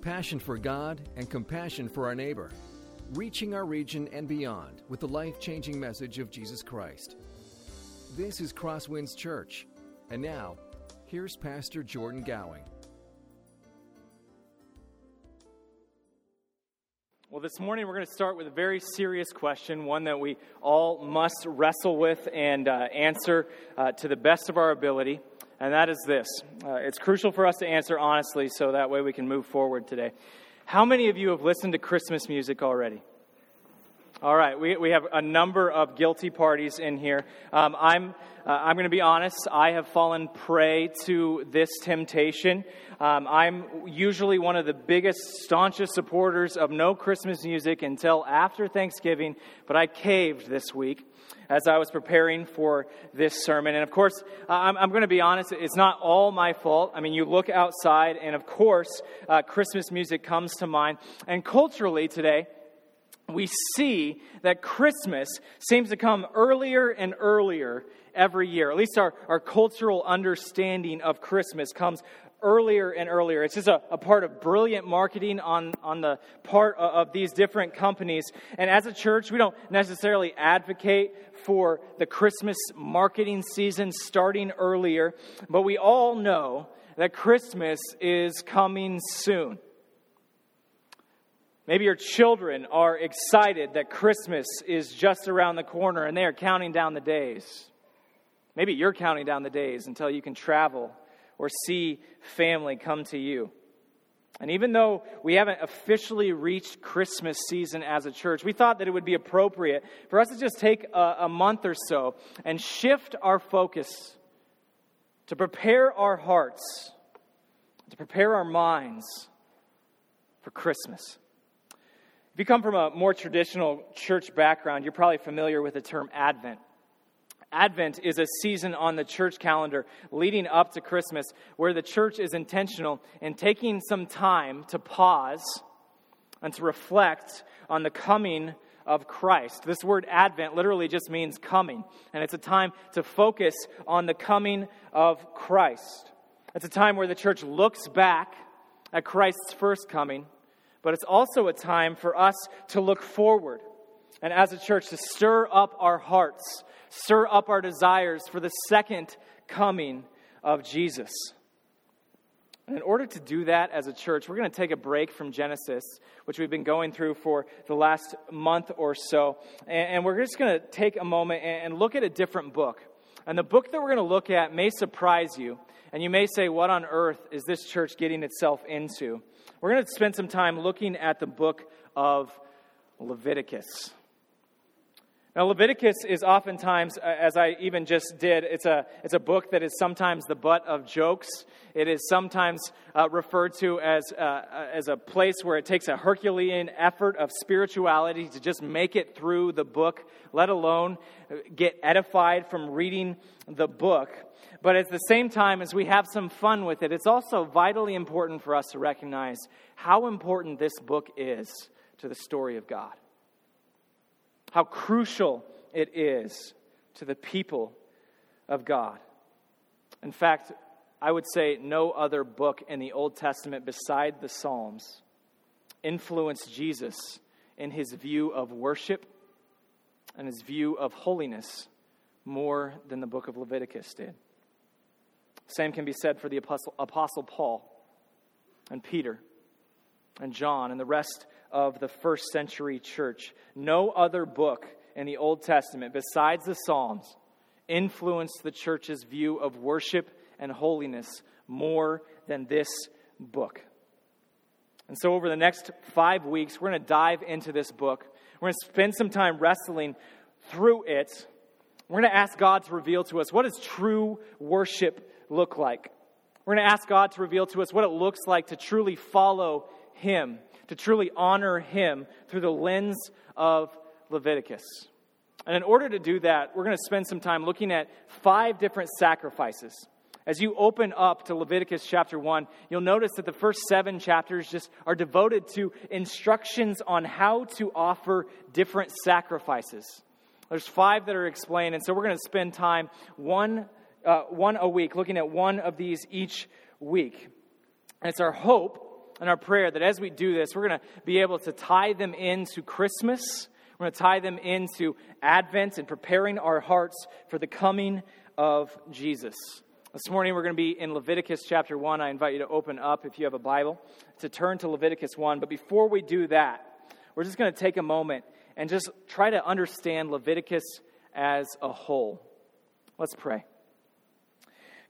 passion for God, and compassion for our neighbor, reaching our region and beyond with the life changing message of Jesus Christ. This is Crosswinds Church. And now, here's Pastor Jordan Gowing. Well, this morning we're going to start with a very serious question, one that we all must wrestle with and uh, answer uh, to the best of our ability and that is this. Uh, it's crucial for us to answer honestly so that way we can move forward today. How many of you have listened to Christmas music already? All right, we, we have a number of guilty parties in here. Um, I'm, uh, I'm going to be honest, I have fallen prey to this temptation. Um, I'm usually one of the biggest, staunchest supporters of no Christmas music until after Thanksgiving, but I caved this week as I was preparing for this sermon. And of course, I'm, I'm going to be honest, it's not all my fault. I mean, you look outside, and of course, uh, Christmas music comes to mind. And culturally today, we see that Christmas seems to come earlier and earlier every year. At least our, our cultural understanding of Christmas comes earlier and earlier. It's just a, a, part of brilliant marketing on, on the part of, of these different companies. And as a church, we don't necessarily advocate for the Christmas marketing season starting earlier, but we all know that Christmas is coming soon. Maybe your children are excited that Christmas is just around the corner and they are counting down the days. Maybe you're counting down the days until you can travel or see family come to you. And even though we haven't officially reached Christmas season as a church, we thought that it would be appropriate for us to just take a, a month or so and shift our focus to prepare our hearts, to prepare our minds for Christmas. If you come from a more traditional church background, you're probably familiar with the term Advent. Advent is a season on the church calendar leading up to Christmas where the church is intentional in taking some time to pause and to reflect on the coming of Christ. This word Advent literally just means coming, and it's a time to focus on the coming of Christ. It's a time where the church looks back at Christ's first coming, but it's also a time for us to look forward and as a church to stir up our hearts stir up our desires for the second coming of Jesus. And in order to do that as a church, we're going to take a break from Genesis, which we've been going through for the last month or so. And we're just going to take a moment and look at a different book. And the book that we're going to look at may surprise you. And you may say, What on earth is this church getting itself into? We're going to spend some time looking at the book of Leviticus. Now, Leviticus is oftentimes, uh, as I even just did, it's a, it's a book that is sometimes the butt of jokes. It is sometimes uh, referred to as, uh, uh, as a place where it takes a Herculean effort of spirituality to just make it through the book, let alone uh, get edified from reading the book. But at the same time, as we have some fun with it, it's also vitally important for us to recognize how important this book is to the story of God how crucial it is to the people of God. In fact, I would say no other book in the Old Testament beside the Psalms influenced Jesus in his view of worship and his view of holiness more than the book of Leviticus did. Same can be said for the Apostle, Apostle Paul and Peter and John and the rest of the first century church. No other book in the Old Testament, besides the Psalms, influenced the church's view of worship and holiness more than this book. And so, over the next five weeks, we're going to dive into this book. We're going to spend some time wrestling through it. We're going to ask God to reveal to us what does true worship look like. We're going to ask God to reveal to us what it looks like to truly follow Him to truly honor Him through the lens of Leviticus. And in order to do that, we're going to spend some time looking at five different sacrifices. As you open up to Leviticus chapter 1, you'll notice that the first seven chapters just are devoted to instructions on how to offer different sacrifices. There's five that are explained, and so we're going to spend time one, uh, one a week looking at one of these each week. And it's our hope and our prayer that as we do this, we're going to be able to tie them into Christmas. We're going to tie them into Advent and preparing our hearts for the coming of Jesus. This morning we're going to be in Leviticus chapter 1. I invite you to open up, if you have a Bible, to turn to Leviticus 1. But before we do that, we're just going to take a moment and just try to understand Leviticus as a whole. Let's pray.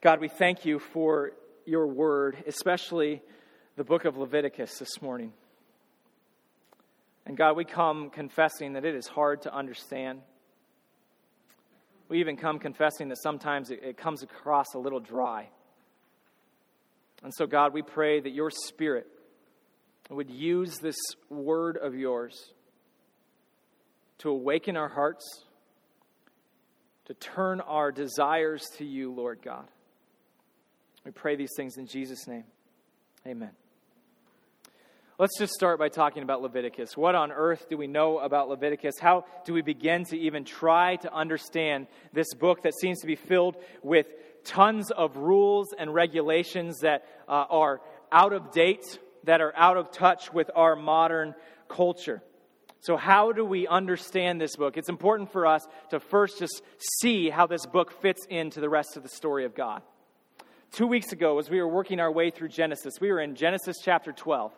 God, we thank you for your word, especially the book of Leviticus this morning. And God, we come confessing that it is hard to understand. We even come confessing that sometimes it, it comes across a little dry. And so, God, we pray that your Spirit would use this word of yours to awaken our hearts, to turn our desires to you, Lord God. We pray these things in Jesus' name. Amen. Let's just start by talking about Leviticus. What on earth do we know about Leviticus? How do we begin to even try to understand this book that seems to be filled with tons of rules and regulations that uh, are out of date, that are out of touch with our modern culture? So, how do we understand this book? It's important for us to first just see how this book fits into the rest of the story of God. Two weeks ago, as we were working our way through Genesis, we were in Genesis chapter 12.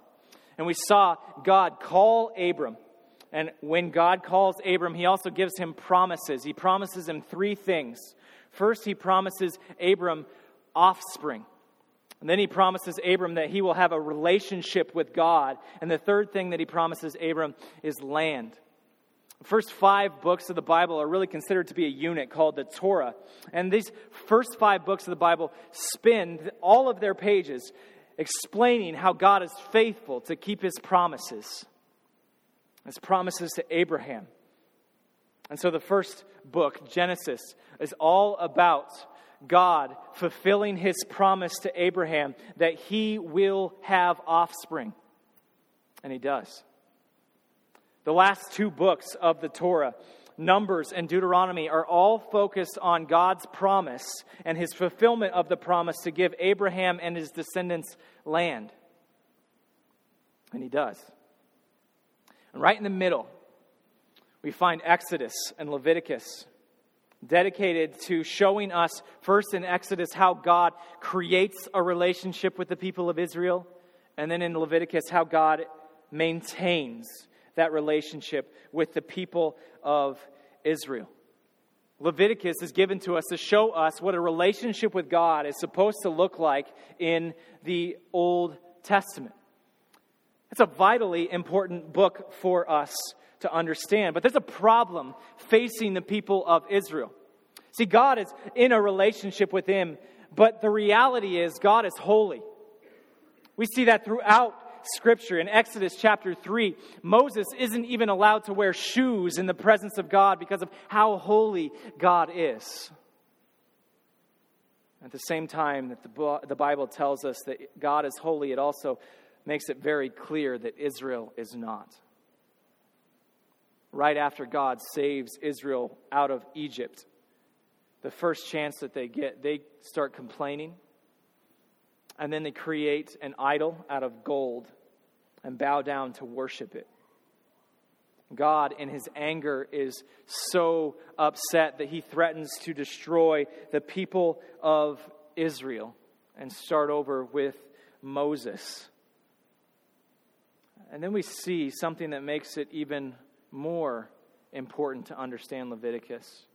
And we saw God call Abram. And when God calls Abram, he also gives him promises. He promises him three things. First, he promises Abram offspring. And then he promises Abram that he will have a relationship with God. And the third thing that he promises Abram is land. The first five books of the Bible are really considered to be a unit called the Torah. And these first five books of the Bible spend all of their pages explaining how God is faithful to keep his promises, his promises to Abraham. And so the first book, Genesis, is all about God fulfilling his promise to Abraham that he will have offspring. And he does. The last two books of the Torah Numbers, and Deuteronomy are all focused on God's promise and his fulfillment of the promise to give Abraham and his descendants land. And he does. And right in the middle, we find Exodus and Leviticus, dedicated to showing us, first in Exodus, how God creates a relationship with the people of Israel, and then in Leviticus, how God maintains that relationship with the people of Israel. Leviticus is given to us to show us what a relationship with God is supposed to look like in the Old Testament. It's a vitally important book for us to understand, but there's a problem facing the people of Israel. See, God is in a relationship with Him, but the reality is God is holy. We see that throughout Scripture. In Exodus chapter 3, Moses isn't even allowed to wear shoes in the presence of God because of how holy God is. At the same time that the, Bible tells us that God is holy, it also makes it very clear that Israel is not. Right after God saves Israel out of Egypt, the first chance that they get, they start complaining and then they create an idol out of gold and bow down to worship it. God, in his anger, is so upset that he threatens to destroy the people of Israel and start over with Moses. And then we see something that makes it even more important to understand Leviticus.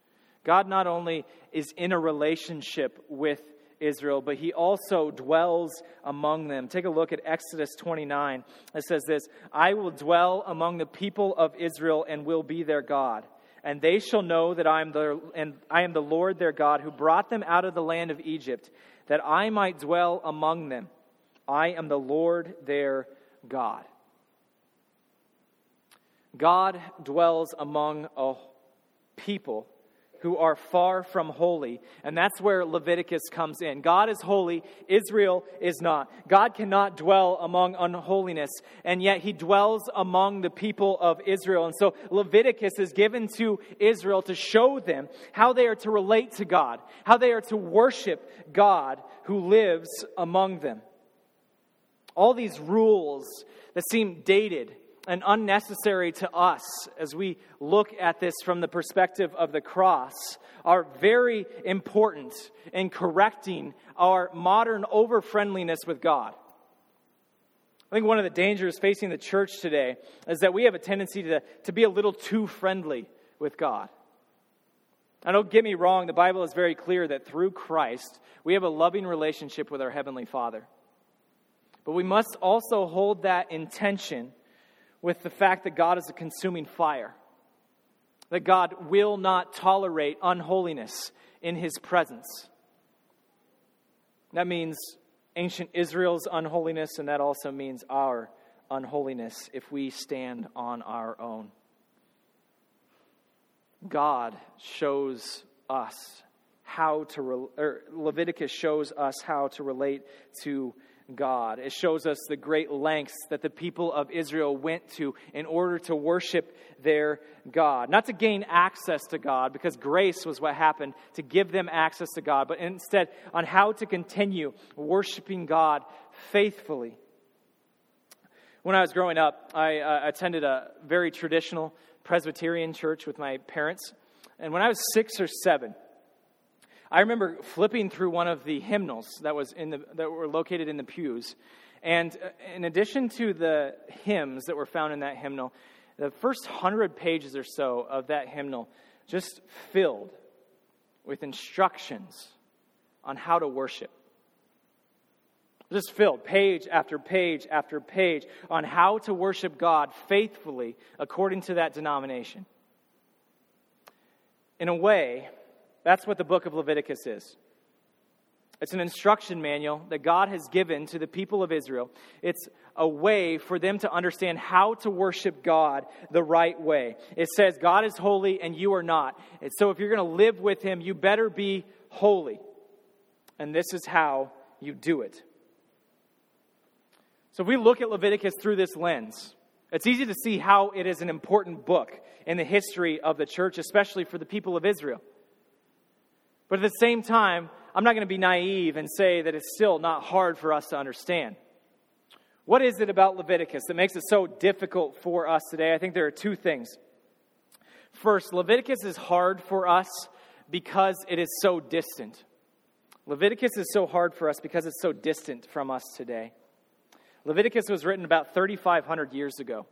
God not only is in a relationship with Israel, but he also dwells among them. Take a look at Exodus 29. It says this I will dwell among the people of Israel and will be their God. And they shall know that I am the, and I am the Lord their God who brought them out of the land of Egypt, that I might dwell among them. I am the Lord their God. God dwells among a people who are far from holy. And that's where Leviticus comes in. God is holy, Israel is not. God cannot dwell among unholiness, and yet he dwells among the people of Israel. And so Leviticus is given to Israel to show them how they are to relate to God, how they are to worship God who lives among them. All these rules that seem dated and unnecessary to us as we look at this from the perspective of the cross are very important in correcting our modern over friendliness with God. I think one of the dangers facing the church today is that we have a tendency to, to be a little too friendly with God. Now, don't get me wrong, the Bible is very clear that through Christ, we have a loving relationship with our Heavenly Father. But we must also hold that intention with the fact that God is a consuming fire, that God will not tolerate unholiness in His presence. That means ancient Israel's unholiness, and that also means our unholiness if we stand on our own. God shows us how to, or er, Leviticus shows us how to relate to God. It shows us the great lengths that the people of Israel went to in order to worship their God. Not to gain access to God, because grace was what happened to give them access to God, but instead on how to continue worshiping God faithfully. When I was growing up, I uh, attended a very traditional Presbyterian church with my parents. And when I was six or seven, I remember flipping through one of the hymnals that was in the that were located in the pews, and uh, in addition to the hymns that were found in that hymnal, the first hundred pages or so of that hymnal just filled with instructions on how to worship. Just filled page after page after page on how to worship God faithfully according to that denomination. In a way, that's what the book of Leviticus is. It's an instruction manual that God has given to the people of Israel. It's a way for them to understand how to worship God the right way. It says, God is holy and you are not. And so if you're going to live with Him, you better be holy. And this is how you do it. So if we look at Leviticus through this lens, it's easy to see how it is an important book in the history of the church, especially for the people of Israel. But at the same time, I'm not going to be naive and say that it's still not hard for us to understand. What is it about Leviticus that makes it so difficult for us today? I think there are two things. First, Leviticus is hard for us because it is so distant. Leviticus is so hard for us because it's so distant from us today. Leviticus was written about 3,500 years ago.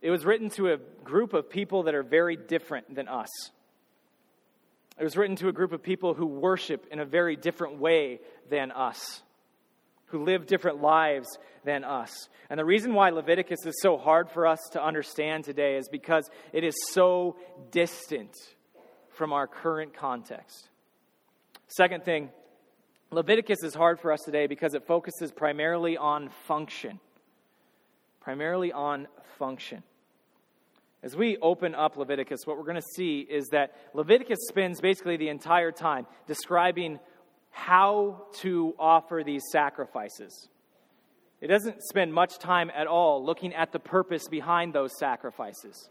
It was written to a group of people that are very different than us. It was written to a group of people who worship in a very different way than us, who live different lives than us. And the reason why Leviticus is so hard for us to understand today is because it is so distant from our current context. Second thing, Leviticus is hard for us today because it focuses primarily on function. Primarily on function. As we open up Leviticus, what we're going to see is that Leviticus spends basically the entire time describing how to offer these sacrifices. It doesn't spend much time at all looking at the purpose behind those sacrifices.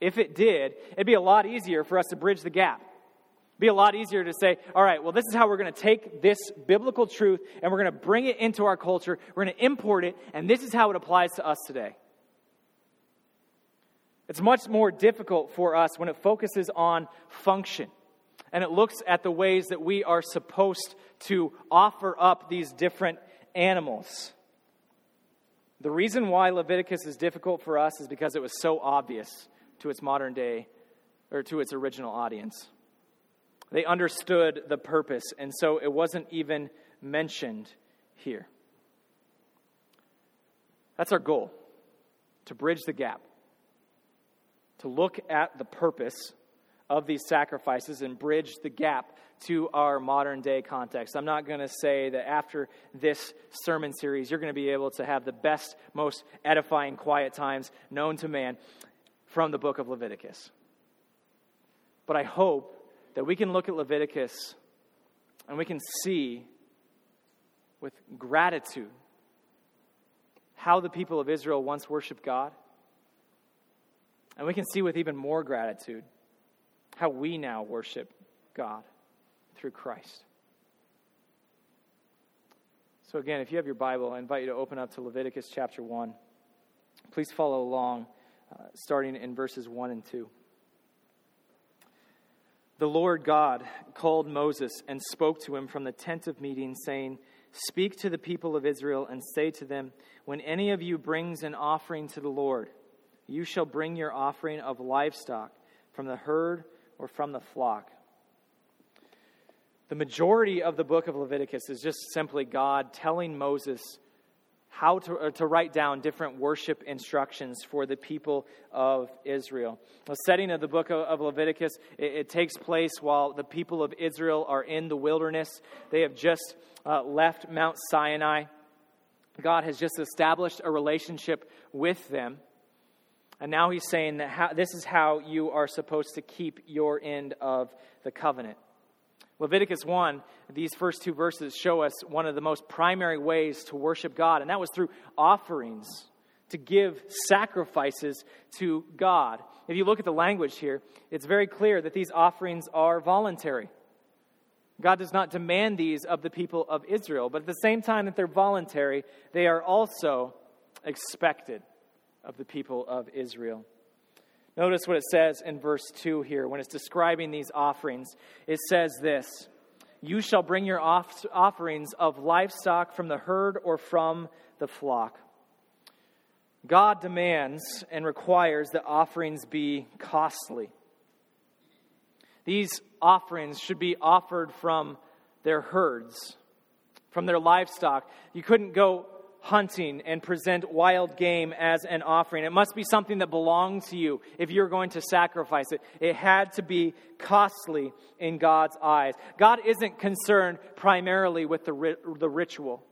If it did, it'd be a lot easier for us to bridge the gap. It'd be a lot easier to say, all right, well, this is how we're going to take this biblical truth and we're going to bring it into our culture. We're going to import it, and this is how it applies to us today. It's much more difficult for us when it focuses on function and it looks at the ways that we are supposed to offer up these different animals. The reason why Leviticus is difficult for us is because it was so obvious to its modern day or to its original audience. They understood the purpose, and so it wasn't even mentioned here. That's our goal to bridge the gap to look at the purpose of these sacrifices and bridge the gap to our modern day context. I'm not going to say that after this sermon series, you're going to be able to have the best, most edifying quiet times known to man from the book of Leviticus. But I hope that we can look at Leviticus and we can see with gratitude how the people of Israel once worshiped God and we can see with even more gratitude how we now worship God through Christ. So, again, if you have your Bible, I invite you to open up to Leviticus chapter 1. Please follow along, uh, starting in verses 1 and 2. The Lord God called Moses and spoke to him from the tent of meeting, saying, Speak to the people of Israel and say to them, When any of you brings an offering to the Lord, you shall bring your offering of livestock from the herd or from the flock. The majority of the book of Leviticus is just simply God telling Moses how to, to write down different worship instructions for the people of Israel. The setting of the book of, of Leviticus, it, it, takes place while the people of Israel are in the wilderness. They have just uh, left Mount Sinai. God has just established a relationship with them. And now he's saying that how, this is how you are supposed to keep your end of the covenant. Leviticus 1, these first two verses show us one of the most primary ways to worship God, and that was through offerings, to give sacrifices to God. If you look at the language here, it's very clear that these offerings are voluntary. God does not demand these of the people of Israel, but at the same time that they're voluntary, they are also expected of the people of Israel. Notice what it says in verse 2 here when it's describing these offerings. It says this You shall bring your off- offerings of livestock from the herd or from the flock. God demands and requires that offerings be costly. These offerings should be offered from their herds, from their livestock. You couldn't go hunting and present wild game as an offering. It must be something that belonged to you if you're going to sacrifice it. It had to be costly in God's eyes. God isn't concerned primarily with the, the ritual,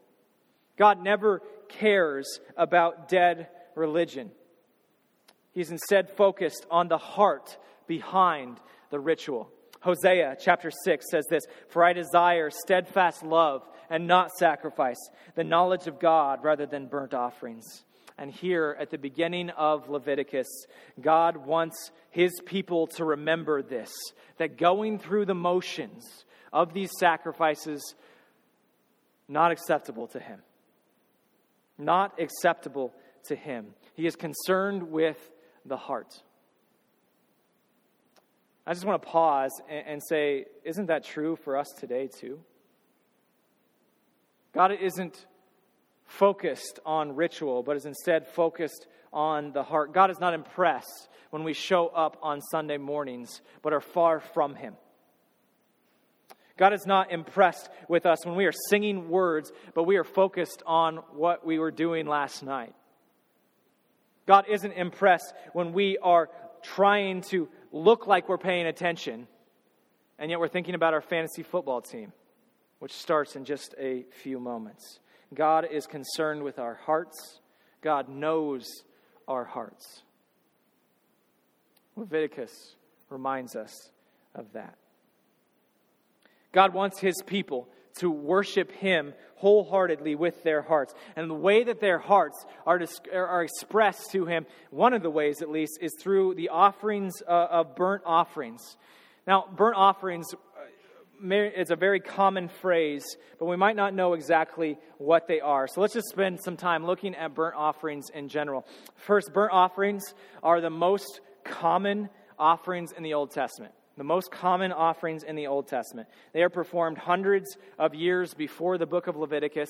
God never cares about dead religion. He's instead focused on the heart behind the ritual. Hosea chapter 6 says this For I desire steadfast love and not sacrifice, the knowledge of God rather than burnt offerings. And here at the beginning of Leviticus, God wants his people to remember this that going through the motions of these sacrifices not acceptable to him. Not acceptable to him. He is concerned with the heart. I just want to pause and, say, isn't that true for us today, too? God isn't focused on ritual, but is instead focused on the heart. God is not impressed when we show up on Sunday mornings, but are far from Him. God is not impressed with us when we are singing words, but we are focused on what we were doing last night. God isn't impressed when we are trying to look like we're paying attention, and yet we're thinking about our fantasy football team, which starts in just a few moments. God is concerned with our hearts, God knows our hearts. Leviticus reminds us of that. God wants his people to worship Him wholeheartedly with their hearts. And the way that their hearts are, are expressed to Him, one of the ways at least, is through the offerings uh, of burnt offerings. Now, burnt offerings is a very common phrase, but we might not know exactly what they are. So let's just spend some time looking at burnt offerings in general. First, burnt offerings are the most common offerings in the Old Testament the most common offerings in the Old Testament. They are performed hundreds of years before the book of Leviticus,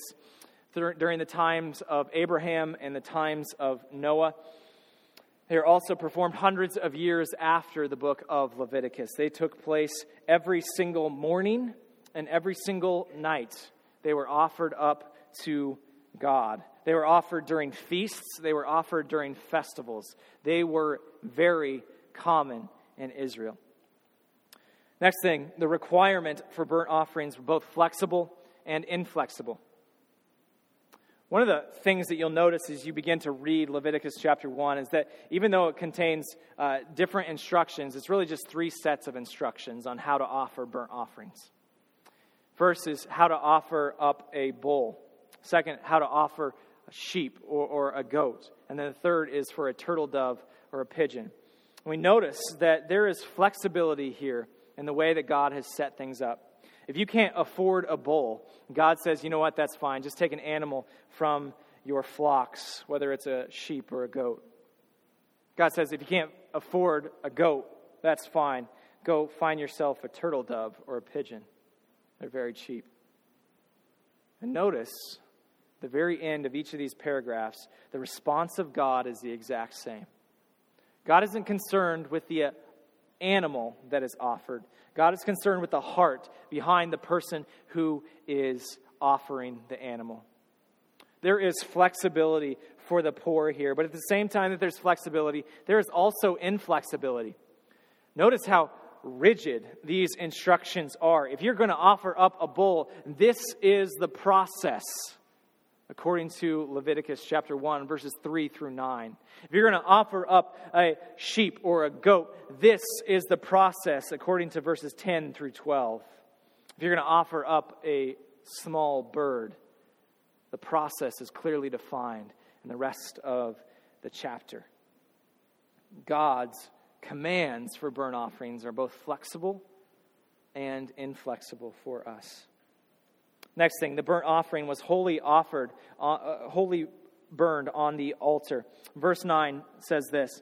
during the times of Abraham and the times of Noah. They are also performed hundreds of years after the book of Leviticus. They took place every single morning and every single night. They were offered up to God. They were offered during feasts, they were offered during festivals. They were very common in Israel. Next thing, the requirement for burnt offerings were both flexible and inflexible. One of the things that you'll notice as you begin to read Leviticus chapter 1 is that even though it contains uh, different instructions, it's really just three sets of instructions on how to offer burnt offerings. First is how to offer up a bull. Second, how to offer a sheep or, or a goat. And then the third is for a turtle dove or a pigeon. We notice that there is flexibility here in the way that God has set things up. If you can't afford a bull, God says, you know what, that's fine. Just take an animal from your flocks, whether it's a sheep or a goat. God says, if you can't afford a goat, that's fine. Go find yourself a turtle dove or a pigeon. They're very cheap. And notice the very end of each of these paragraphs, the response of God is the exact same. God isn't concerned with the animal that is offered. God is concerned with the heart behind the person who is offering the animal. There is flexibility for the poor here, but at the same time that there's flexibility, there is also inflexibility. Notice how rigid these instructions are. If you're going to offer up a bull, this is the process according to Leviticus chapter 1, verses 3 through 9. If you're going to offer up a sheep or a goat, this is the process according to verses 10 through 12. If you're going to offer up a small bird, the process is clearly defined in the rest of the chapter. God's commands for burnt offerings are both flexible and inflexible for us. Next thing, the burnt offering was wholly offered, uh, uh, wholly burned on the altar. Verse 9 says this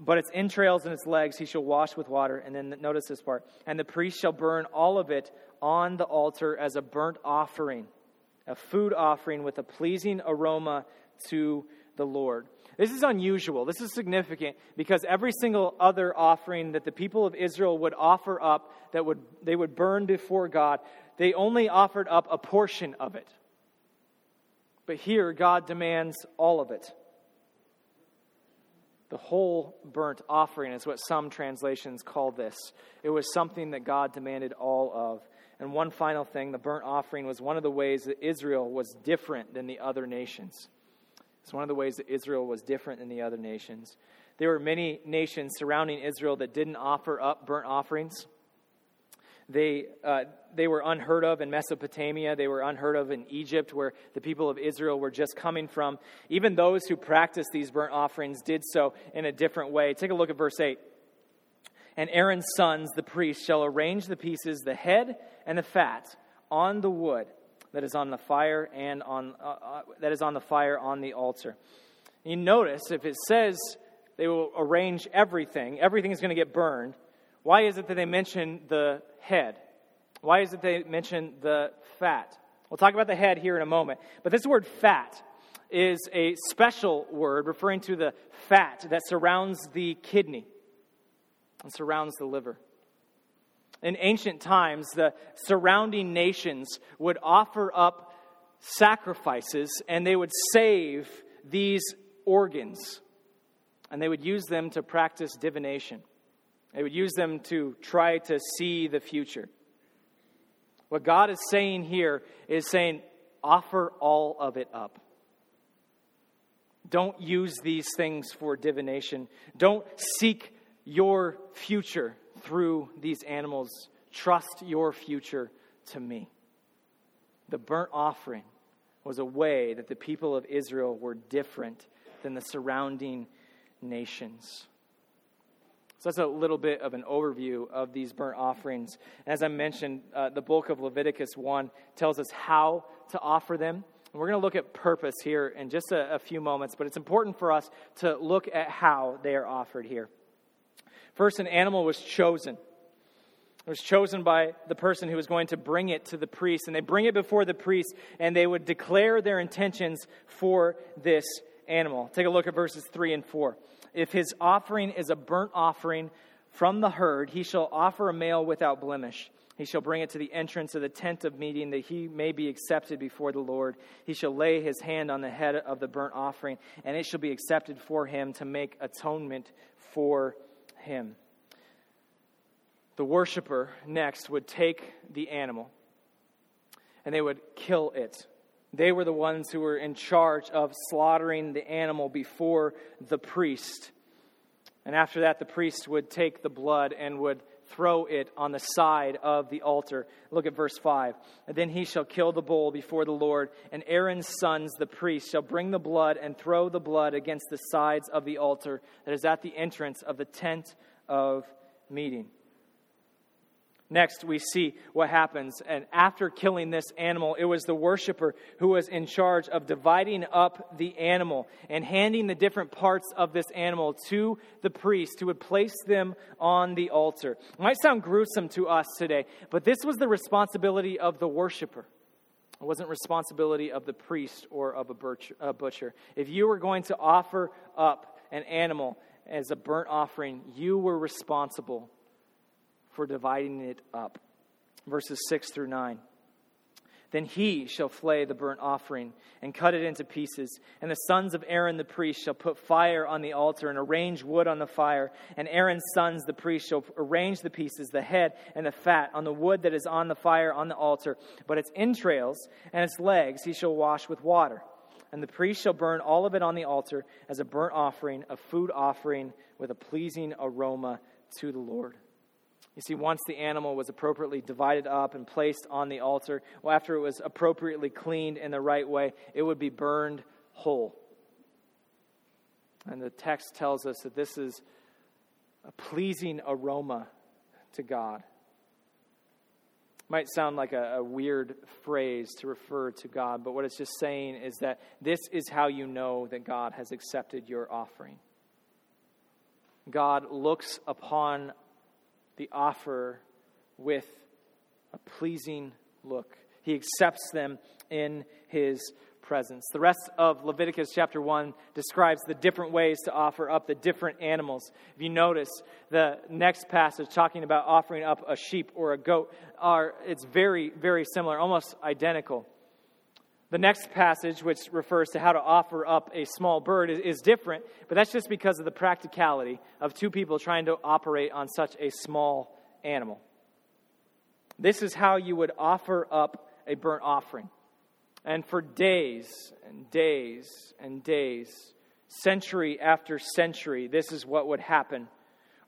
But its entrails and its legs he shall wash with water. And then notice this part. And the priest shall burn all of it on the altar as a burnt offering, a food offering with a pleasing aroma to the Lord. This is unusual. This is significant because every single other offering that the people of Israel would offer up that would they would burn before God, they only offered up a portion of it. But here God demands all of it. The whole burnt offering is what some translations call this. It was something that God demanded all of. And one final thing the burnt offering was one of the ways that Israel was different than the other nations. It's one of the ways that Israel was different than the other nations. There were many nations surrounding Israel that didn't offer up burnt offerings. They, uh, they were unheard of in Mesopotamia. They were unheard of in Egypt, where the people of Israel were just coming from. Even those who practiced these burnt offerings did so in a different way. Take a look at verse 8. And Aaron's sons, the priests, shall arrange the pieces, the head and the fat, on the wood that is on the fire and on uh, uh, that is on the fire on the altar. You notice if it says they will arrange everything, everything is going to get burned. Why is it that they mention the head? Why is it they mention the fat? We'll talk about the head here in a moment. But this word fat is a special word referring to the fat that surrounds the kidney and surrounds the liver. In ancient times, the surrounding nations would offer up sacrifices and they would save these organs and they would use them to practice divination. They would use them to try to see the future. What God is saying here is saying, offer all of it up. Don't use these things for divination. Don't seek your future through these animals. Trust your future to me. The burnt offering was a way that the people of Israel were different than the surrounding nations. So that's a little bit of an overview of these burnt offerings. As I mentioned, uh, the book of Leviticus 1 tells us how to offer them. And we're going to look at purpose here in just a, a few moments, but it's important for us to look at how they are offered here. First, an animal was chosen. It was chosen by the person who was going to bring it to the priest. And they bring it before the priest, and they would declare their intentions for this animal. Take a look at verses 3 and 4. If his offering is a burnt offering from the herd, he shall offer a male without blemish. He shall bring it to the entrance of the tent of meeting, that he may be accepted before the Lord. He shall lay his hand on the head of the burnt offering, and it shall be accepted for him to make atonement for him. The worshiper next would take the animal and they would kill it. They were the ones who were in charge of slaughtering the animal before the priest. And after that, the priest would take the blood and would throw it on the side of the altar. Look at verse 5. And then he shall kill the bull before the Lord, and Aaron's sons, the priests, shall bring the blood and throw the blood against the sides of the altar that is at the entrance of the tent of meeting. Next, we see what happens. And after killing this animal, it was the worshiper who was in charge of dividing up the animal and handing the different parts of this animal to the priest who would place them on the altar. It might sound gruesome to us today, but this was the responsibility of the worshiper. It wasn't responsibility of the priest or of a butcher. If you were going to offer up an animal as a burnt offering, you were responsible for dividing it up. Verses 6 through 9. Then he shall flay the burnt offering and cut it into pieces. And the sons of Aaron the priest shall put fire on the altar and arrange wood on the fire. And Aaron's sons the priest shall arrange the pieces, the head and the fat, on the wood that is on the fire on the altar. But its entrails and its legs he shall wash with water. And the priest shall burn all of it on the altar as a burnt offering, a food offering with a pleasing aroma to the Lord. You see, once the animal was appropriately divided up and placed on the altar, well, after it was appropriately cleaned in the right way, it would be burned whole. And the text tells us that this is a pleasing aroma to God. Might sound like a, a, weird phrase to refer to God, but what it's just saying is that this is how you know that God has accepted your offering. God looks upon the offer with a pleasing look. He accepts them in his presence. The rest of Leviticus chapter 1 describes the different ways to offer up the different animals. If you notice, the next passage talking about offering up a sheep or a goat are it's very very similar, almost identical. The next passage, which refers to how to offer up a small bird, is, is, different, but that's just because of the practicality of two people trying to operate on such a small animal. This is how you would offer up a burnt offering. And for days and days and days, century after century, this is what would happen.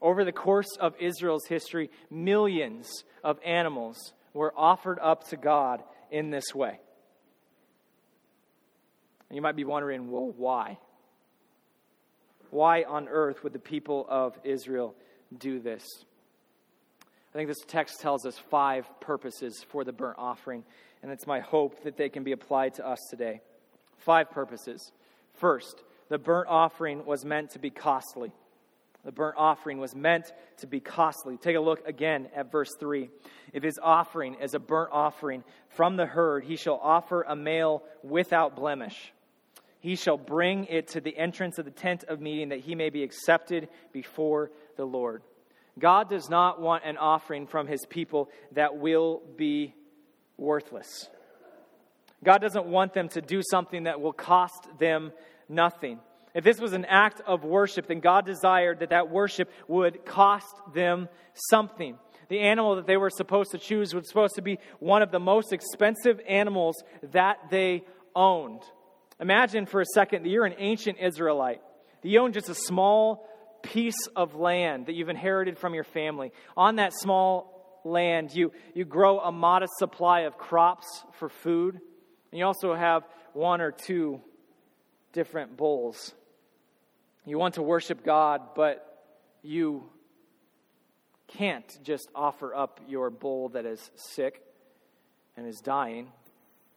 Over the course of Israel's history, millions of animals were offered up to God in this way. You might be wondering, well, why? Why on earth would the people of Israel do this? I think this text tells us five purposes for the burnt offering, and it's my hope that they can be applied to us today. Five purposes. First, the burnt offering was meant to be costly. The burnt offering was meant to be costly. Take a look again at verse 3. If his offering is a burnt offering from the herd, he shall offer a male without blemish he shall bring it to the entrance of the tent of meeting that he may be accepted before the Lord. God does not want an offering from his people that will be worthless. God doesn't want them to do something that will cost them nothing. If this was an act of worship, then God desired that that worship would cost them something. The animal that they were supposed to choose was supposed to be one of the most expensive animals that they owned. Imagine for a second that you're an ancient Israelite, that you own just a small piece of land that you've inherited from your family. On that small land, you, you grow a modest supply of crops for food, and you also have one or two different bulls. You want to worship God, but you can't just offer up your bull that is sick and is dying.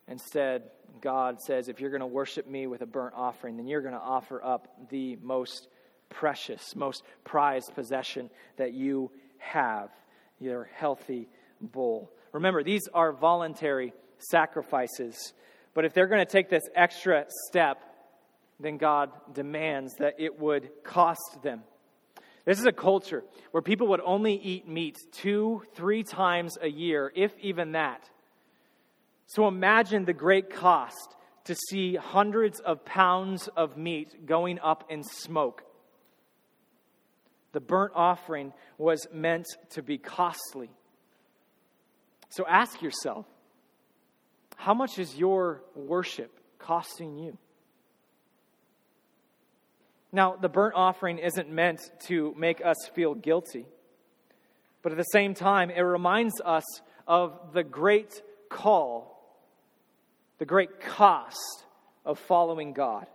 Instead, God says, if you're going to worship me with a burnt offering, then you're going to offer up the most precious, most prized possession that you have your healthy bull. Remember, these are voluntary sacrifices. But if they're going to take this extra step, then God demands that it would cost them. This is a culture where people would only eat meat two, three times a year, if even that. So imagine the great cost to see hundreds of pounds of meat going up in smoke. The burnt offering was meant to be costly. So ask yourself how much is your worship costing you? Now, the burnt offering isn't meant to make us feel guilty, but at the same time, it reminds us of the great call the great cost of following God.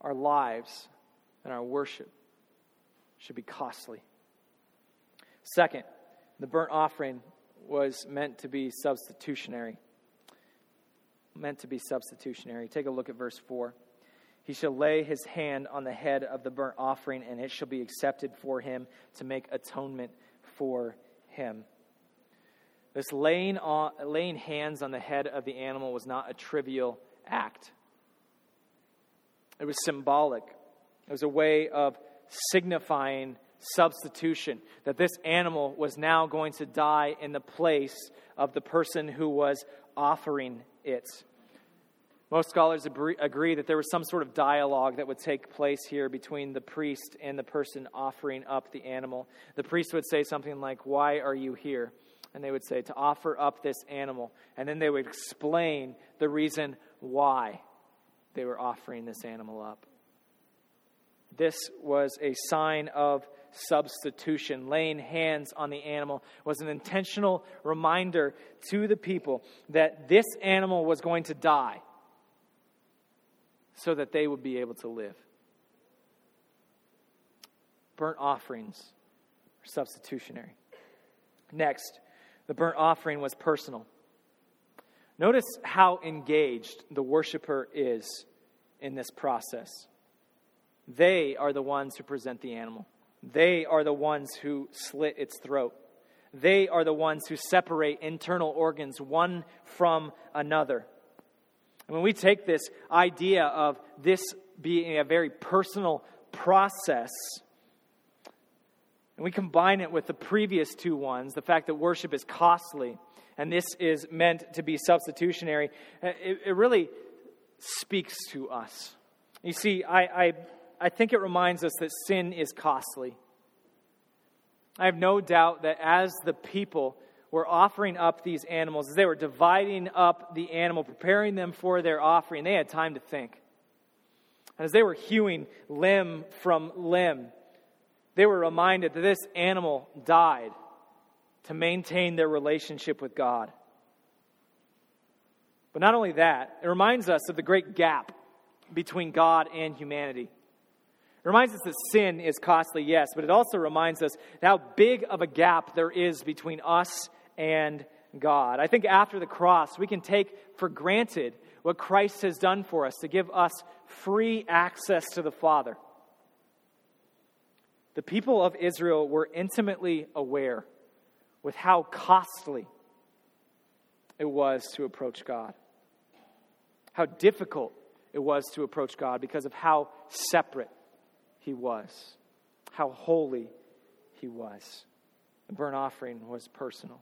Our lives and our worship should be costly. Second, the burnt offering was meant to be substitutionary. Meant to be substitutionary. Take a look at verse 4. He shall lay his hand on the head of the burnt offering, and it shall be accepted for him to make atonement for him. This laying, on, laying hands on the head of the animal was not a trivial act, it was symbolic. It was a way of signifying substitution, that this animal was now going to die in the place of the person who was offering it. Most scholars agree that there was some sort of dialogue that would take place here between the priest and the person offering up the animal. The priest would say something like, Why are you here? And they would say, To offer up this animal. And then they would explain the reason why they were offering this animal up. This was a sign of substitution. Laying hands on the animal was an intentional reminder to the people that this animal was going to die so that they would be able to live. Burnt offerings are substitutionary. Next, the burnt offering was personal. Notice how engaged the worshiper is in this process. They are the ones who present the animal. They are the ones who slit its throat. They are the ones who separate internal organs one from another. And when we take this idea of this being a very personal process, and we combine it with the previous two ones, the fact that worship is costly, and this is meant to be substitutionary, uh, it, it really speaks to us. You see, I, I I think it reminds us that sin is costly. I have no doubt that as the people were offering up these animals, as they were dividing up the animal, preparing them for their offering, they had time to think. And as they were hewing limb from limb, they were reminded that this animal died to maintain their relationship with God. But not only that, it reminds us of the great gap between God and humanity. It reminds us that sin is costly, yes, but it also reminds us how big of a gap there is between us and God. I think after the cross, we can take for granted what Christ has done for us to give us free access to the Father. The people of Israel were intimately aware with how costly it was to approach God, how difficult it was to approach God because of how separate he was, how holy he was. The burnt offering was personal.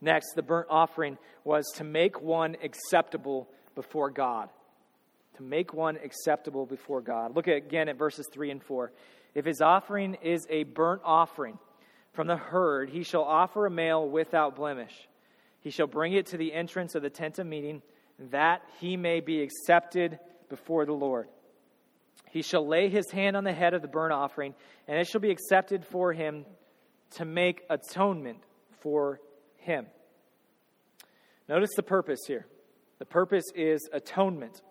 Next, the burnt offering was to make one acceptable before God. To make one acceptable before God. Look again at verses 3 and 4. If his offering is a burnt offering from the herd, he shall offer a male without blemish. He shall bring it to the entrance of the tent of meeting, that he may be accepted before the Lord. He shall lay his hand on the head of the burnt offering, and it shall be accepted for him to make atonement for him. Notice the purpose here. The purpose is atonement.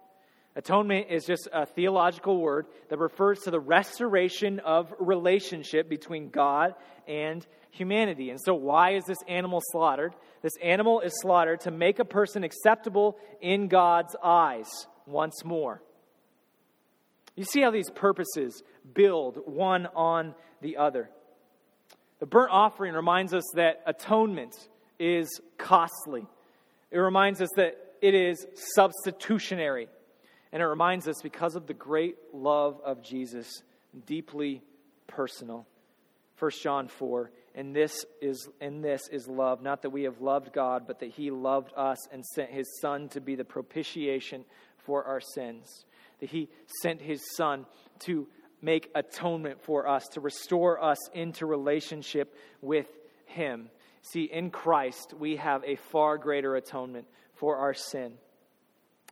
Atonement is just a theological word that refers to the restoration of relationship between God and humanity. And so, why is this animal slaughtered? This animal is slaughtered to make a person acceptable in God's eyes once more. You see how these purposes build one on the other. The burnt offering reminds us that atonement is costly. It reminds us that it is substitutionary. And it reminds us, because of the great love of Jesus, deeply personal. 1 John 4, and this is in this is love, not that we have loved God, but that he loved us and sent his son to be the propitiation for our sins that he sent his son to make atonement for us, to restore us into relationship with him. See, in Christ, we have a far greater atonement for our sin.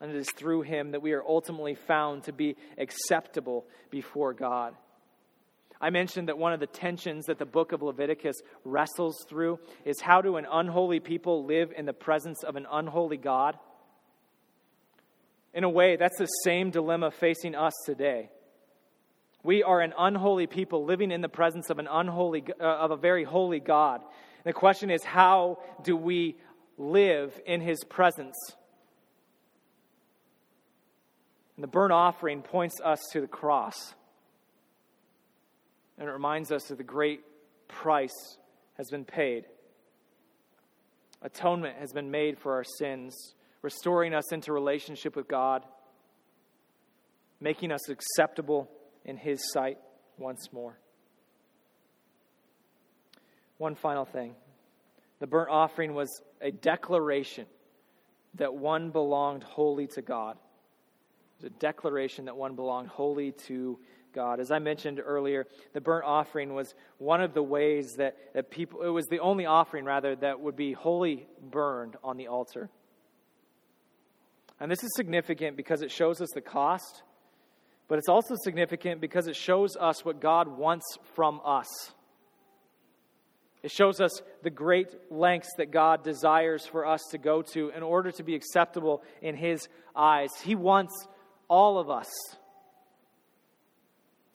And it is through him that we are ultimately found to be acceptable before God. I mentioned that one of the tensions that the book of Leviticus wrestles through is how do an unholy people live in the presence of an unholy God? In a way, that's the same dilemma facing us today. We are an unholy people living in the presence of an unholy uh, of a very holy God. And the question is how do we live in his presence? And the burnt offering points us to the cross. And it reminds us that the great price has been paid. Atonement has been made for our sins, restoring us into relationship with God, making us acceptable in His sight once more. One final thing the burnt offering was a declaration that one belonged wholly to God. A declaration that one belonged wholly to God. As I mentioned earlier, the burnt offering was one of the ways that, that people, it was the only offering, rather, that would be wholly burned on the altar. And this is significant because it shows us the cost, but it's also significant because it shows us what God wants from us. It shows us the great lengths that God desires for us to go to in order to be acceptable in His eyes. He wants all of us.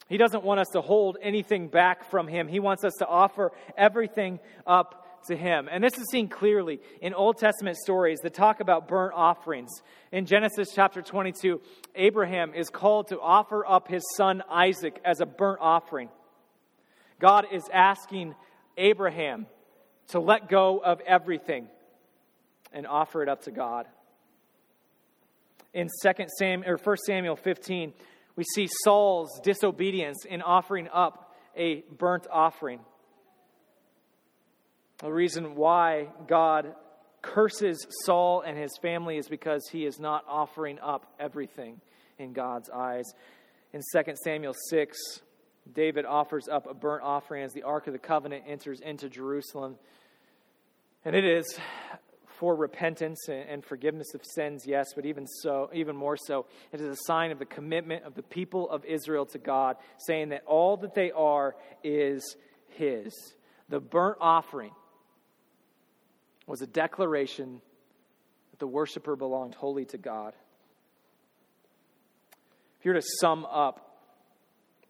He doesn't want us to hold anything back from Him. He wants us to offer everything up to Him. And this is seen clearly in Old Testament stories that talk about burnt offerings. In Genesis chapter 22, Abraham is called to offer up his son Isaac as a burnt offering. God is asking Abraham to let go of everything and offer it up to God. In 2 Samuel or 1 Samuel 15, we see Saul's disobedience in offering up a burnt offering. The reason why God curses Saul and his family is because he is not offering up everything in God's eyes. In 2 Samuel 6, David offers up a burnt offering as the Ark of the Covenant enters into Jerusalem. And it is for repentance and forgiveness of sins, yes, but even so, even more so, it is a sign of the commitment of the people of Israel to God, saying that all that they are is His. The burnt offering was a declaration that the worshiper belonged wholly to God. If you were to sum up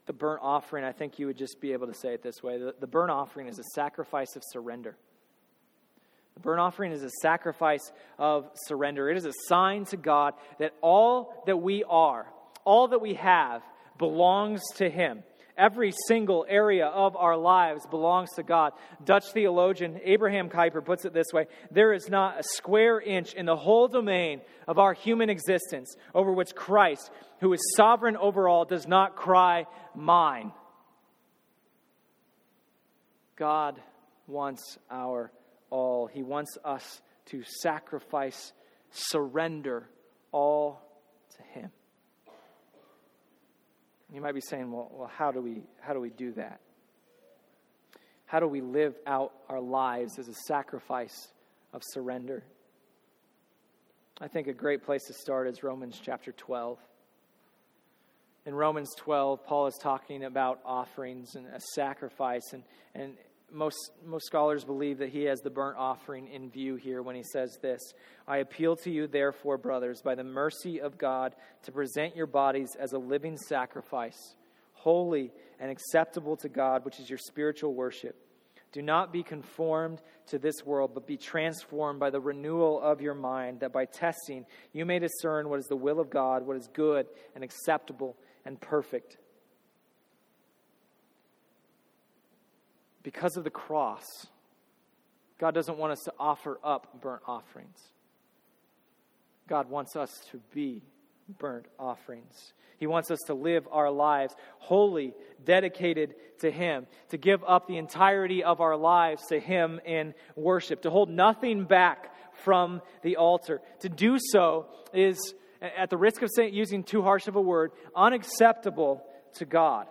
the burnt offering, I think you would just be able to say it this way the, the burnt offering is a sacrifice of surrender. The burnt offering is a sacrifice of surrender. It is a sign to God that all that we are, all that we have, belongs to Him. Every single area of our lives belongs to God. Dutch theologian Abraham Kuyper puts it this way There is not a square inch in the whole domain of our human existence over which Christ, who is sovereign over all, does not cry, Mine. God wants our all. He wants us to sacrifice, surrender all to Him. You might be saying, well, well how, do we, how do we do that? How do we live out our lives as a sacrifice of surrender? I think a great place to start is Romans chapter 12. In Romans 12, Paul is talking about offerings and a sacrifice, and, and most, most scholars believe that he has the burnt offering in view here when he says this I appeal to you, therefore, brothers, by the mercy of God, to present your bodies as a living sacrifice, holy and acceptable to God, which is your spiritual worship. Do not be conformed to this world, but be transformed by the renewal of your mind, that by testing you may discern what is the will of God, what is good and acceptable and perfect. Because of the cross, God doesn't want us to offer up burnt offerings. God wants us to be burnt offerings. He wants us to live our lives wholly dedicated to Him, to give up the entirety of our lives to Him in worship, to hold nothing back from the altar. To do so is, at the risk of using too harsh of a word, unacceptable to God.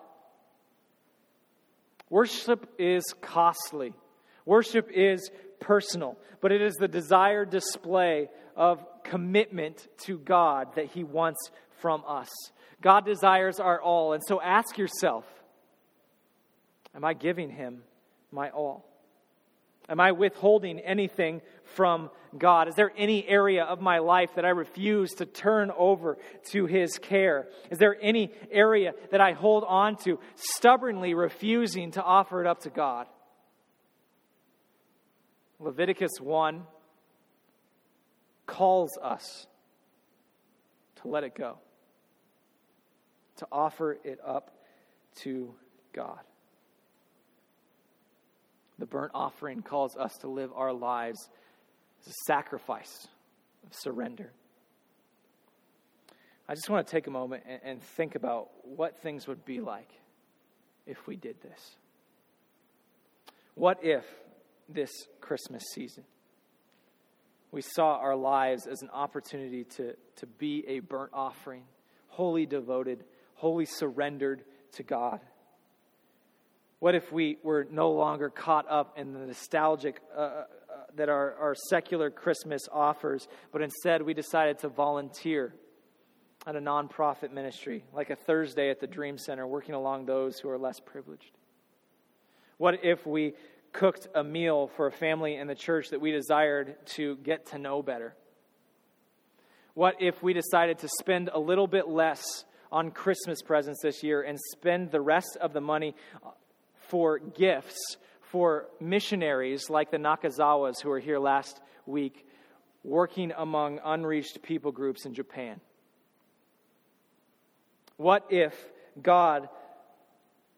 Worship is costly. Worship is personal, but it is the desired display of commitment to God that He wants from us. God desires our all. And so ask yourself Am I giving Him my all? Am I withholding anything from God? Is there any area of my life that I refuse to turn over to His care? Is there any area that I hold on to, stubbornly refusing to offer it up to God? Leviticus 1 calls us to let it go, to offer it up to God. The burnt offering calls us to live our lives as a sacrifice of surrender. I just want to take a moment and, think about what things would be like if we did this. What if this Christmas season we saw our lives as an opportunity to, to be a burnt offering, wholly devoted, wholly surrendered to God? What if we were no longer caught up in the nostalgic uh, uh, that our, our secular Christmas offers, but instead we decided to volunteer at a nonprofit ministry, like a Thursday at the Dream Center, working along those who are less privileged? What if we cooked a meal for a family in the church that we desired to get to know better? What if we decided to spend a little bit less on Christmas presents this year and spend the rest of the money for gifts for missionaries like the Nakazawas who were here last week, working among unreached people groups in Japan? What if God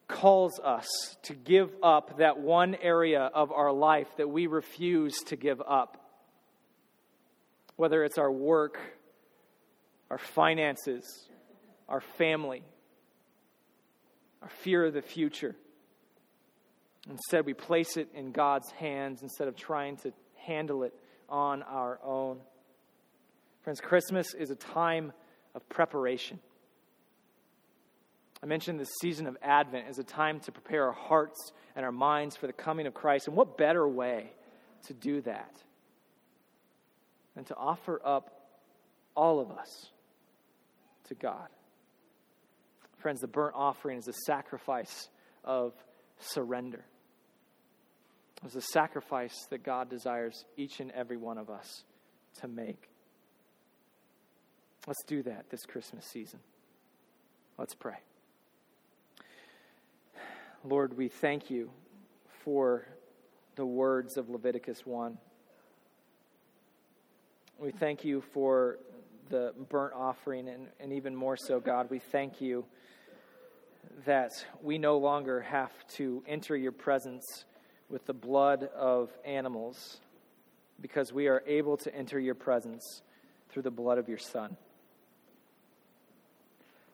calls us to give up that one area of our life that we refuse to give up? Whether it's our work, our finances, our family, our fear of the future. Instead, we place it in God's hands instead of trying to handle it on our own. Friends, Christmas is a time of preparation. I mentioned the season of Advent as a time to prepare our hearts and our minds for the coming of Christ. And what better way to do that than to offer up all of us to God? Friends, the burnt offering is a sacrifice of surrender. It's a sacrifice that God desires each and every one of us to make. Let's do that this Christmas season. Let's pray. Lord, we thank you for the words of Leviticus 1. We thank you for the burnt offering, and, and even more so, God, we thank you that we no longer have to enter your presence with the blood of animals because we are able to enter your presence through the blood of your Son.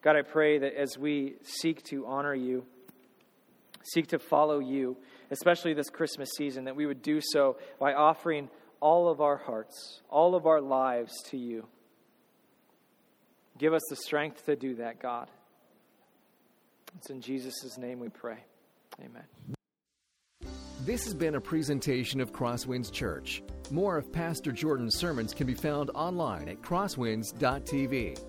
God, I pray that as we seek to honor you, seek to follow you, especially this Christmas season, that we would do so by offering all of our hearts, all of our lives to you. Give us the strength to do that, God. It's in Jesus' name we pray. Amen. This has been a presentation of Crosswinds Church. More of Pastor Jordan's sermons can be found online at crosswinds.tv.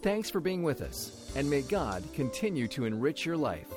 Thanks for being with us, and may God continue to enrich your life.